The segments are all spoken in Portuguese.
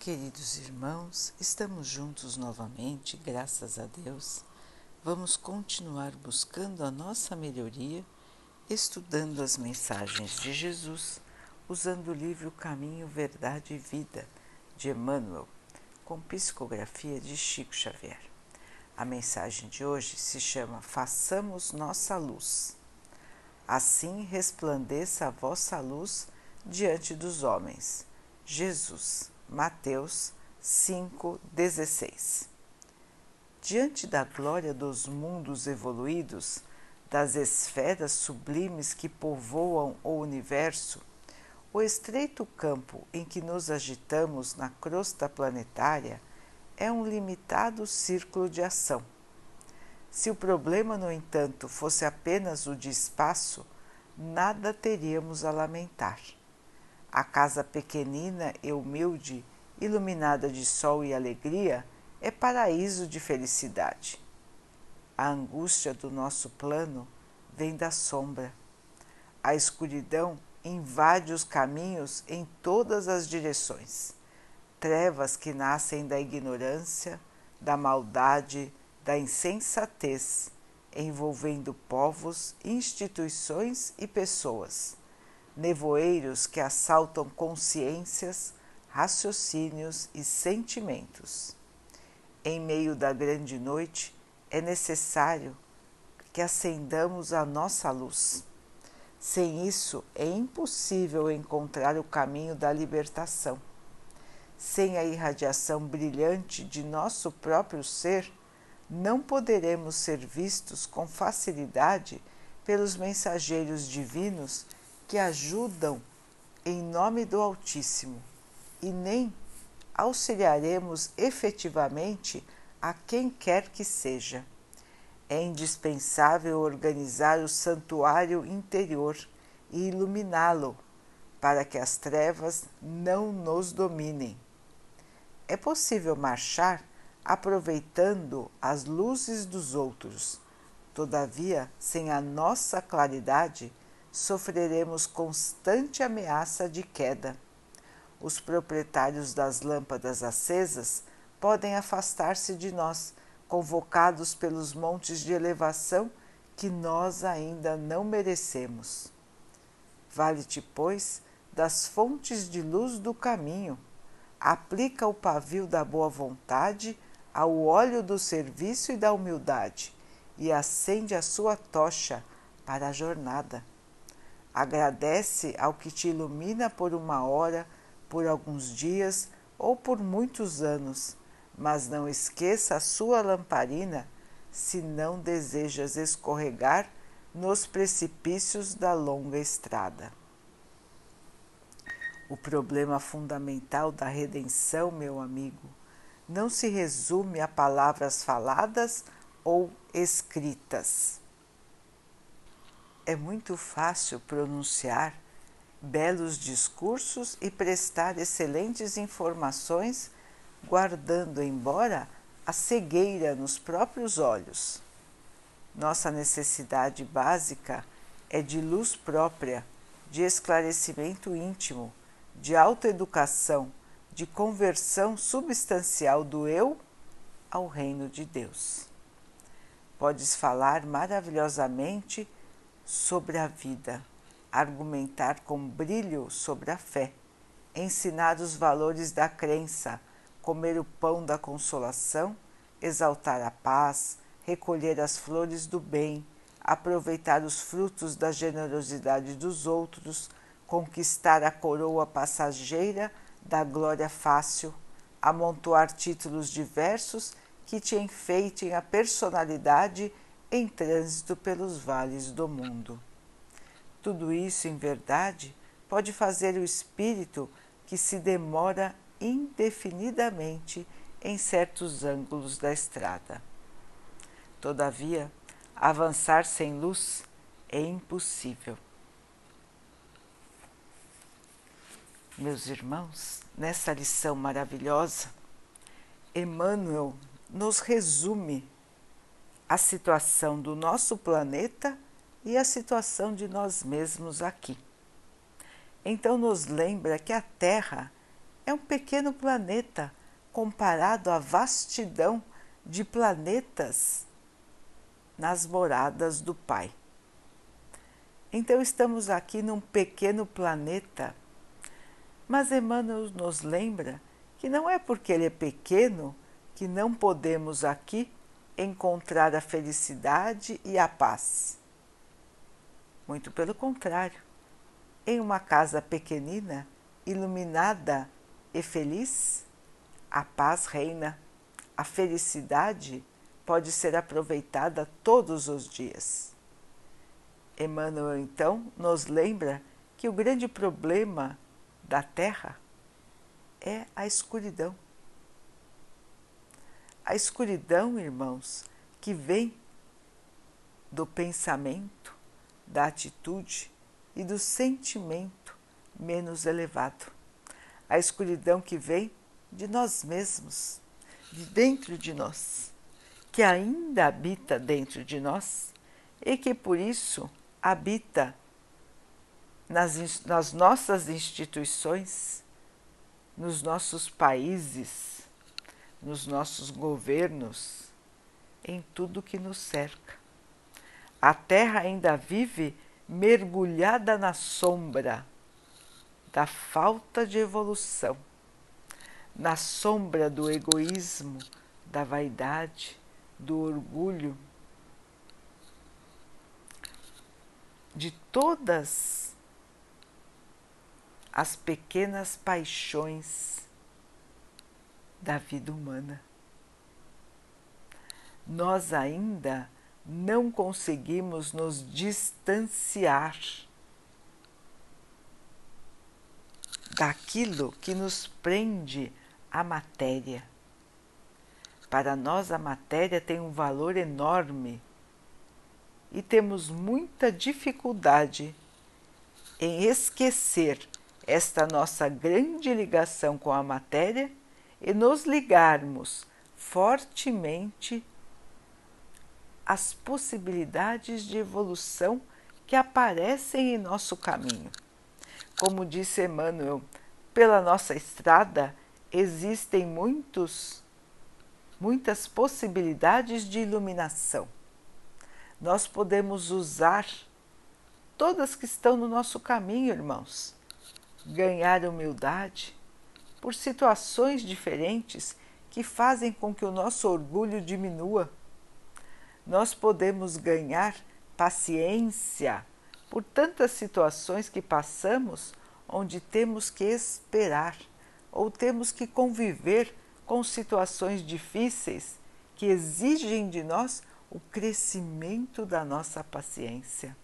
Queridos irmãos, estamos juntos novamente, graças a Deus. Vamos continuar buscando a nossa melhoria, estudando as mensagens de Jesus, usando o livro Caminho, Verdade e Vida, de Emmanuel, com psicografia de Chico Xavier. A mensagem de hoje se chama Façamos Nossa Luz. Assim resplandeça a vossa luz diante dos homens. Jesus. Mateus 5,16 Diante da glória dos mundos evoluídos, das esferas sublimes que povoam o universo, o estreito campo em que nos agitamos na crosta planetária é um limitado círculo de ação. Se o problema, no entanto, fosse apenas o de espaço, nada teríamos a lamentar. A casa pequenina e humilde, iluminada de sol e alegria, é paraíso de felicidade. A angústia do nosso plano vem da sombra. A escuridão invade os caminhos em todas as direções. Trevas que nascem da ignorância, da maldade, da insensatez, envolvendo povos, instituições e pessoas nevoeiros que assaltam consciências, raciocínios e sentimentos. Em meio da grande noite, é necessário que acendamos a nossa luz. Sem isso, é impossível encontrar o caminho da libertação. Sem a irradiação brilhante de nosso próprio ser, não poderemos ser vistos com facilidade pelos mensageiros divinos que ajudam em nome do Altíssimo e nem auxiliaremos efetivamente a quem quer que seja. É indispensável organizar o santuário interior e iluminá-lo para que as trevas não nos dominem. É possível marchar aproveitando as luzes dos outros. Todavia, sem a nossa claridade, sofreremos constante ameaça de queda. Os proprietários das lâmpadas acesas podem afastar-se de nós, convocados pelos montes de elevação que nós ainda não merecemos. Vale-te, pois, das fontes de luz do caminho, aplica o pavio da boa vontade ao óleo do serviço e da humildade e acende a sua tocha para a jornada. Agradece ao que te ilumina por uma hora, por alguns dias ou por muitos anos, mas não esqueça a sua lamparina se não desejas escorregar nos precipícios da longa estrada. O problema fundamental da redenção, meu amigo, não se resume a palavras faladas ou escritas é muito fácil pronunciar belos discursos e prestar excelentes informações, guardando embora a cegueira nos próprios olhos. Nossa necessidade básica é de luz própria, de esclarecimento íntimo, de autoeducação, de conversão substancial do eu ao reino de Deus. Podes falar maravilhosamente sobre a vida, argumentar com brilho sobre a fé, ensinar os valores da crença, comer o pão da consolação, exaltar a paz, recolher as flores do bem, aproveitar os frutos da generosidade dos outros, conquistar a coroa passageira da glória fácil, amontoar títulos diversos que te enfeitem a personalidade em trânsito pelos vales do mundo. Tudo isso, em verdade, pode fazer o espírito que se demora indefinidamente em certos ângulos da estrada. Todavia, avançar sem luz é impossível. Meus irmãos, nessa lição maravilhosa, Emmanuel nos resume a situação do nosso planeta e a situação de nós mesmos aqui. Então, nos lembra que a Terra é um pequeno planeta comparado à vastidão de planetas nas moradas do Pai. Então estamos aqui num pequeno planeta, mas Emmanuel nos lembra que não é porque ele é pequeno que não podemos aqui encontrar a felicidade e a paz. Muito pelo contrário, em uma casa pequenina, iluminada e feliz, a paz reina, a felicidade pode ser aproveitada todos os dias. Emmanuel então nos lembra que o grande problema da Terra é a escuridão. A escuridão, irmãos, que vem do pensamento, da atitude e do sentimento menos elevado. A escuridão que vem de nós mesmos, de dentro de nós, que ainda habita dentro de nós e que por isso habita nas, nas nossas instituições, nos nossos países, nos nossos governos, em tudo que nos cerca. A Terra ainda vive mergulhada na sombra da falta de evolução, na sombra do egoísmo, da vaidade, do orgulho, de todas as pequenas paixões da vida humana. Nós ainda não conseguimos nos distanciar daquilo que nos prende à matéria. Para nós, a matéria tem um valor enorme e temos muita dificuldade em esquecer esta nossa grande ligação com a matéria e nos ligarmos fortemente às possibilidades de evolução que aparecem em nosso caminho. Como disse Emmanuel, pela nossa estrada existem muitos, muitas possibilidades de iluminação. Nós podemos usar todas que estão no nosso caminho, irmãos. Ganhar humildade por situações diferentes que fazem com que o nosso orgulho diminua. Nós podemos ganhar paciência por tantas situações que passamos onde temos que esperar ou temos que conviver com situações difíceis que exigem de nós o crescimento da nossa paciência.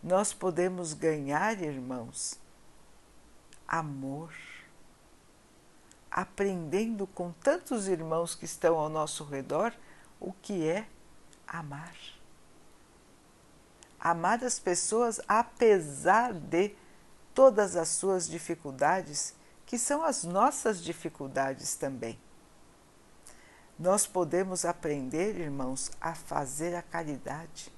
Nós podemos ganhar, irmãos, amor, aprendendo com tantos irmãos que estão ao nosso redor o que é amar amar as pessoas apesar de todas as suas dificuldades, que são as nossas dificuldades também. Nós podemos aprender, irmãos, a fazer a caridade,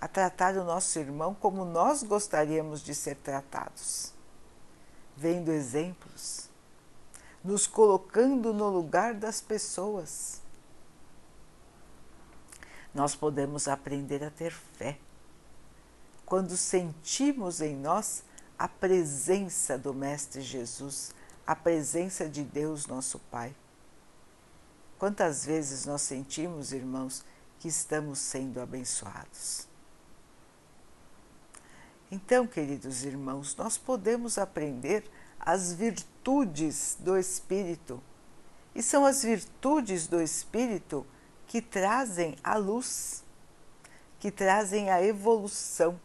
a tratar o nosso irmão como nós gostaríamos de ser tratados, vendo exemplos, nos colocando no lugar das pessoas nós podemos aprender a ter fé. Quando sentimos em nós a presença do Mestre Jesus, a presença de Deus, nosso Pai. Quantas vezes nós sentimos, irmãos, que estamos sendo abençoados? Então, queridos irmãos, nós podemos aprender as virtudes do Espírito. E são as virtudes do Espírito que trazem a luz, que trazem a evolução,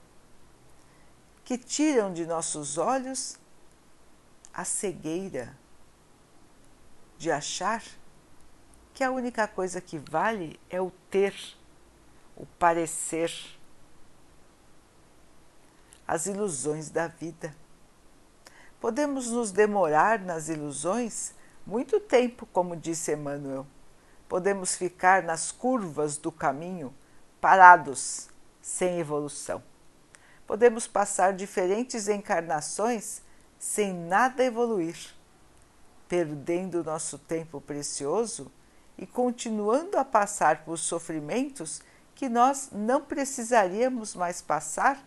que tiram de nossos olhos a cegueira de achar que a única coisa que vale é o ter, o parecer, as ilusões da vida. Podemos nos demorar nas ilusões muito tempo, como disse Emmanuel podemos ficar nas curvas do caminho, parados, sem evolução. Podemos passar diferentes encarnações sem nada evoluir, perdendo nosso tempo precioso e continuando a passar por sofrimentos que nós não precisaríamos mais passar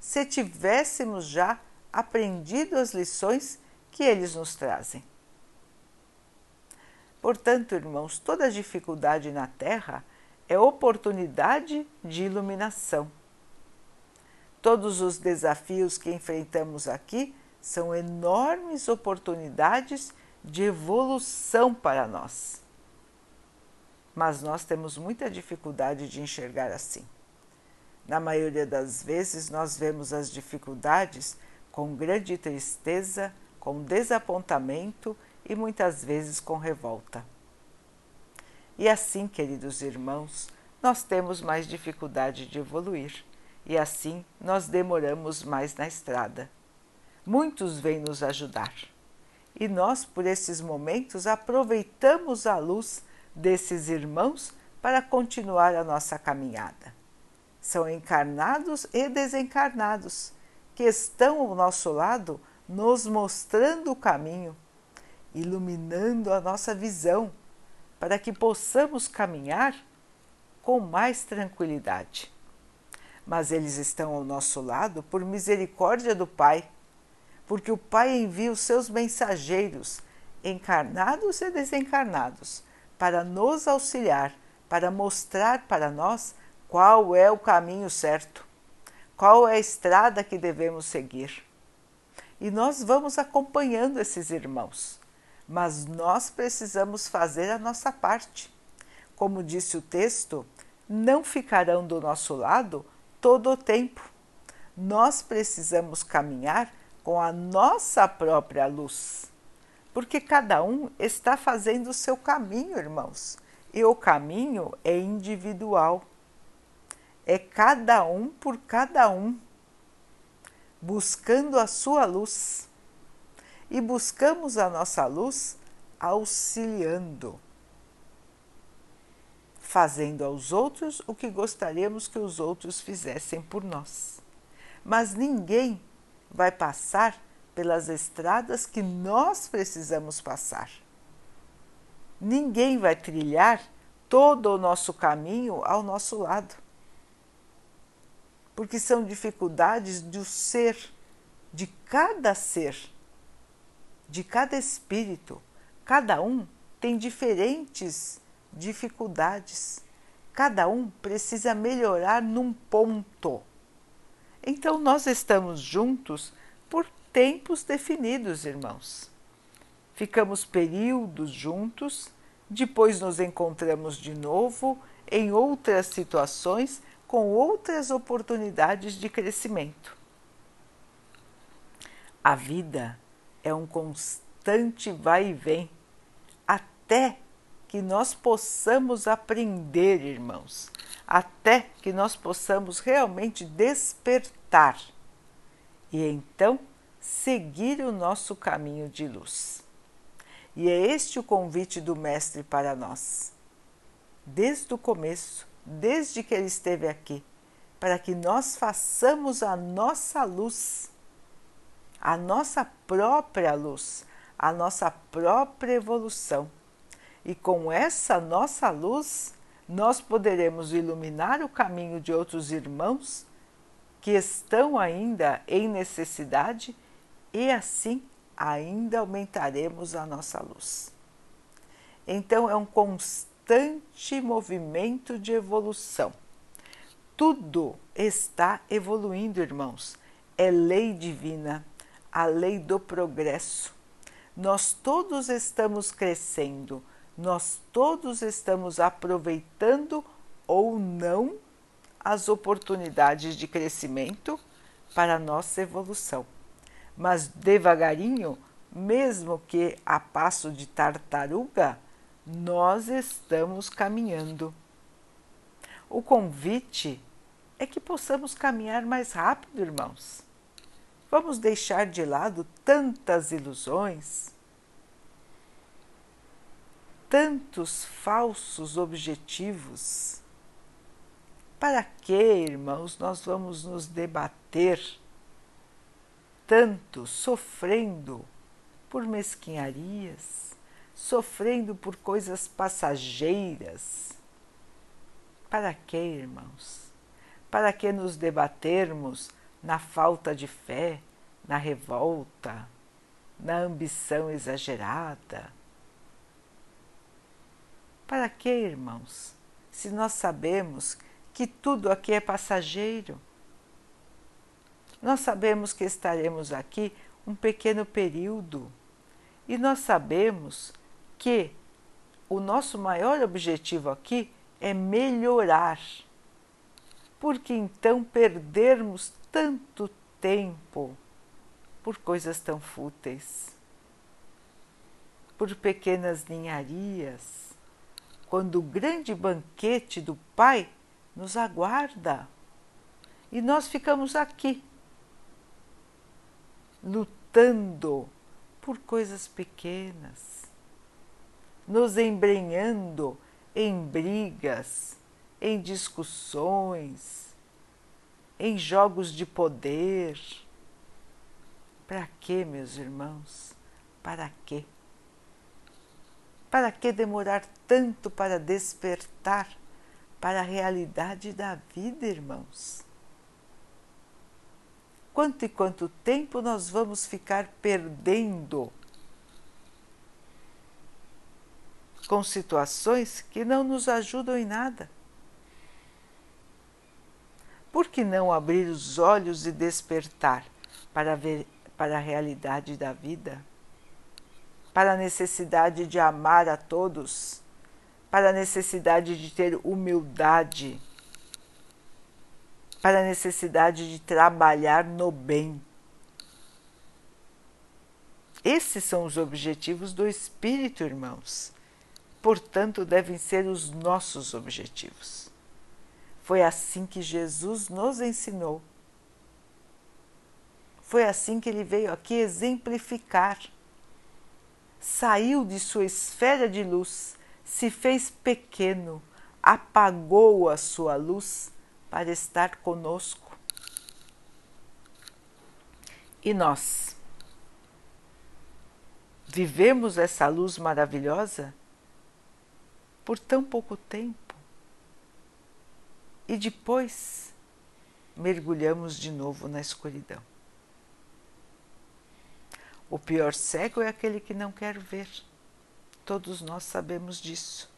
se tivéssemos já aprendido as lições que eles nos trazem. Portanto, irmãos, toda dificuldade na Terra é oportunidade de iluminação. Todos os desafios que enfrentamos aqui são enormes oportunidades de evolução para nós. Mas nós temos muita dificuldade de enxergar assim. Na maioria das vezes, nós vemos as dificuldades com grande tristeza, com desapontamento e muitas vezes com revolta. E assim, queridos irmãos, nós temos mais dificuldade de evoluir e assim nós demoramos mais na estrada. Muitos vêm nos ajudar e nós, por esses momentos, aproveitamos a luz desses irmãos para continuar a nossa caminhada. São encarnados e desencarnados que estão ao nosso lado, nos mostrando o caminho, iluminando a nossa visão, para que possamos caminhar com mais tranquilidade. Mas eles estão ao nosso lado por misericórdia do Pai, porque o Pai envia os seus mensageiros, encarnados e desencarnados, para nos auxiliar, para mostrar para nós qual é o caminho certo qual é a estrada que devemos seguir. E nós vamos acompanhando esses irmãos, mas nós precisamos fazer a nossa parte. Como disse o texto, não ficarão do nosso lado todo o tempo. Nós precisamos caminhar com a nossa própria luz, porque cada um está fazendo o seu caminho, irmãos, e o caminho é individual é cada um por cada um, buscando a sua luz. E buscamos a nossa luz auxiliando, fazendo aos outros o que gostaríamos que os outros fizessem por nós. Mas ninguém vai passar pelas estradas que nós precisamos passar. Ninguém vai trilhar todo o nosso caminho ao nosso lado porque são dificuldades do ser, de cada ser, de cada espírito. Cada um tem diferentes dificuldades. Cada um precisa melhorar num ponto. Então, nós estamos juntos por tempos definidos, irmãos. Ficamos períodos juntos, depois nos encontramos de novo em outras situações com outras oportunidades de crescimento. A vida é um constante vai e vem até que nós possamos aprender, irmãos, até que nós possamos realmente despertar e então seguir o nosso caminho de luz. E é este o convite do Mestre para nós. Desde o começo, desde que Ele esteve aqui, para que nós façamos a nossa luz, a nossa própria luz, a nossa própria evolução. E com essa nossa luz, nós poderemos iluminar o caminho de outros irmãos que estão ainda em necessidade e assim ainda aumentaremos a nossa luz. Então é um constante constante movimento de evolução. Tudo está evoluindo, irmãos. É lei divina, a lei do progresso. Nós todos estamos crescendo, nós todos estamos aproveitando ou não as oportunidades de crescimento para a nossa evolução. Mas devagarinho, mesmo que a passo de tartaruga, nós estamos caminhando. O convite é que possamos caminhar mais rápido, irmãos. Vamos deixar de lado tantas ilusões, tantos falsos objetivos. Para que, irmãos, nós vamos nos debater tanto sofrendo por mesquinharias, sofrendo por coisas passageiras. Para que, irmãos? Para que nos debatermos na falta de fé, na revolta, na ambição exagerada? Para que, irmãos? Se nós sabemos que tudo aqui é passageiro. Nós sabemos que estaremos aqui um pequeno período e nós sabemos que o nosso maior objetivo aqui é melhorar. Porque então perdermos tanto tempo por coisas tão fúteis, por pequenas ninharias, quando o grande banquete do Pai nos aguarda. E nós ficamos aqui, lutando por coisas pequenas, nos embrenhando em brigas, em discussões, em jogos de poder. Para quê, meus irmãos? Para quê? Para que demorar tanto para despertar para a realidade da vida, irmãos? Quanto e quanto tempo nós vamos ficar perdendo com situações que não nos ajudam em nada? Por que não abrir os olhos e despertar para ver para a realidade da vida? Para a necessidade de amar a todos? Para a necessidade de ter humildade? Para a necessidade de trabalhar no bem? Esses são os objetivos do Espírito, irmãos portanto, devem ser os nossos objetivos. Foi assim que Jesus nos ensinou. Foi assim que ele veio aqui exemplificar. Saiu de sua esfera de luz, se fez pequeno, apagou a sua luz para estar conosco. E nós vivemos essa luz maravilhosa? Por tão pouco tempo e depois mergulhamos de novo na escuridão. O pior cego é aquele que não quer ver. Todos nós sabemos disso.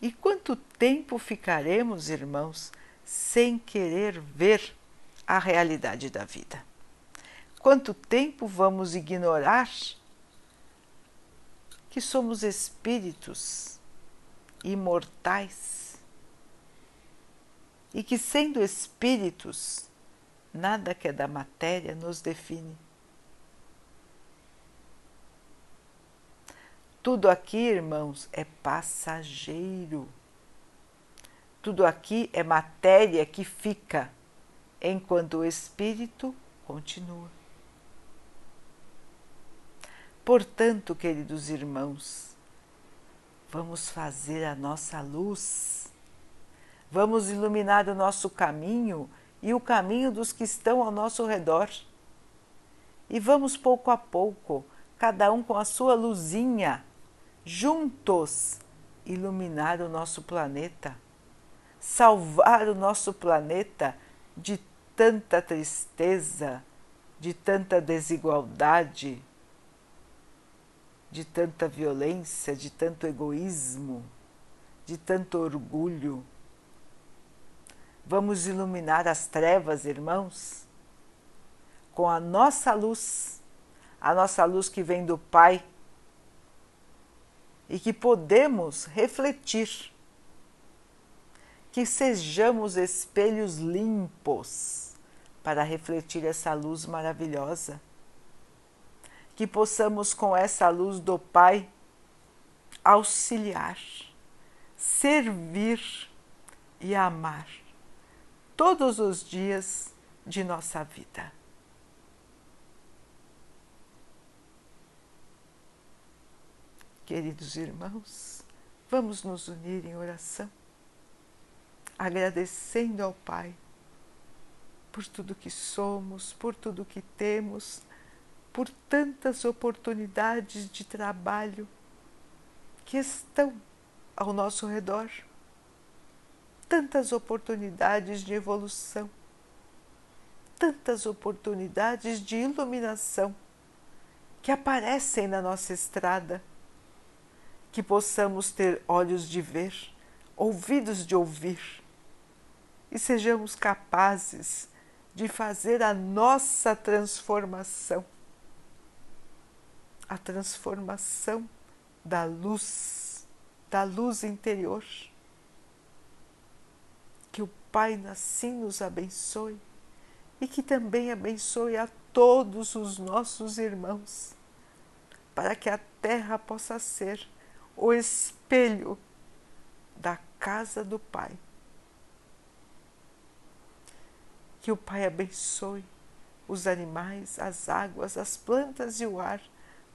E quanto tempo ficaremos, irmãos, sem querer ver a realidade da vida? Quanto tempo vamos ignorar que somos espíritos imortais e que, sendo espíritos, nada que é da matéria nos define. Tudo aqui, irmãos, é passageiro. Tudo aqui é matéria que fica, enquanto o espírito continua. Portanto, queridos irmãos, Vamos fazer a nossa luz. Vamos iluminar o nosso caminho e o caminho dos que estão ao nosso redor. E vamos pouco a pouco, cada um com a sua luzinha, juntos, iluminar o nosso planeta, salvar o nosso planeta de tanta tristeza, de tanta desigualdade, de tanta violência, de tanto egoísmo, de tanto orgulho. Vamos iluminar as trevas, irmãos, com a nossa luz, a nossa luz que vem do Pai e que podemos refletir. Que sejamos espelhos limpos para refletir essa luz maravilhosa que possamos, com essa luz do Pai, auxiliar, servir e amar todos os dias de nossa vida. Queridos irmãos, vamos nos unir em oração, agradecendo ao Pai por tudo que somos, por tudo que temos, por tantas oportunidades de trabalho que estão ao nosso redor, tantas oportunidades de evolução, tantas oportunidades de iluminação que aparecem na nossa estrada, que possamos ter olhos de ver, ouvidos de ouvir. E sejamos capazes de fazer a nossa transformação a transformação da luz, da luz interior. Que o Pai assim nos abençoe e que também abençoe a todos os nossos irmãos, para que a terra possa ser o espelho da casa do Pai. Que o Pai abençoe os animais, as águas, as plantas e o ar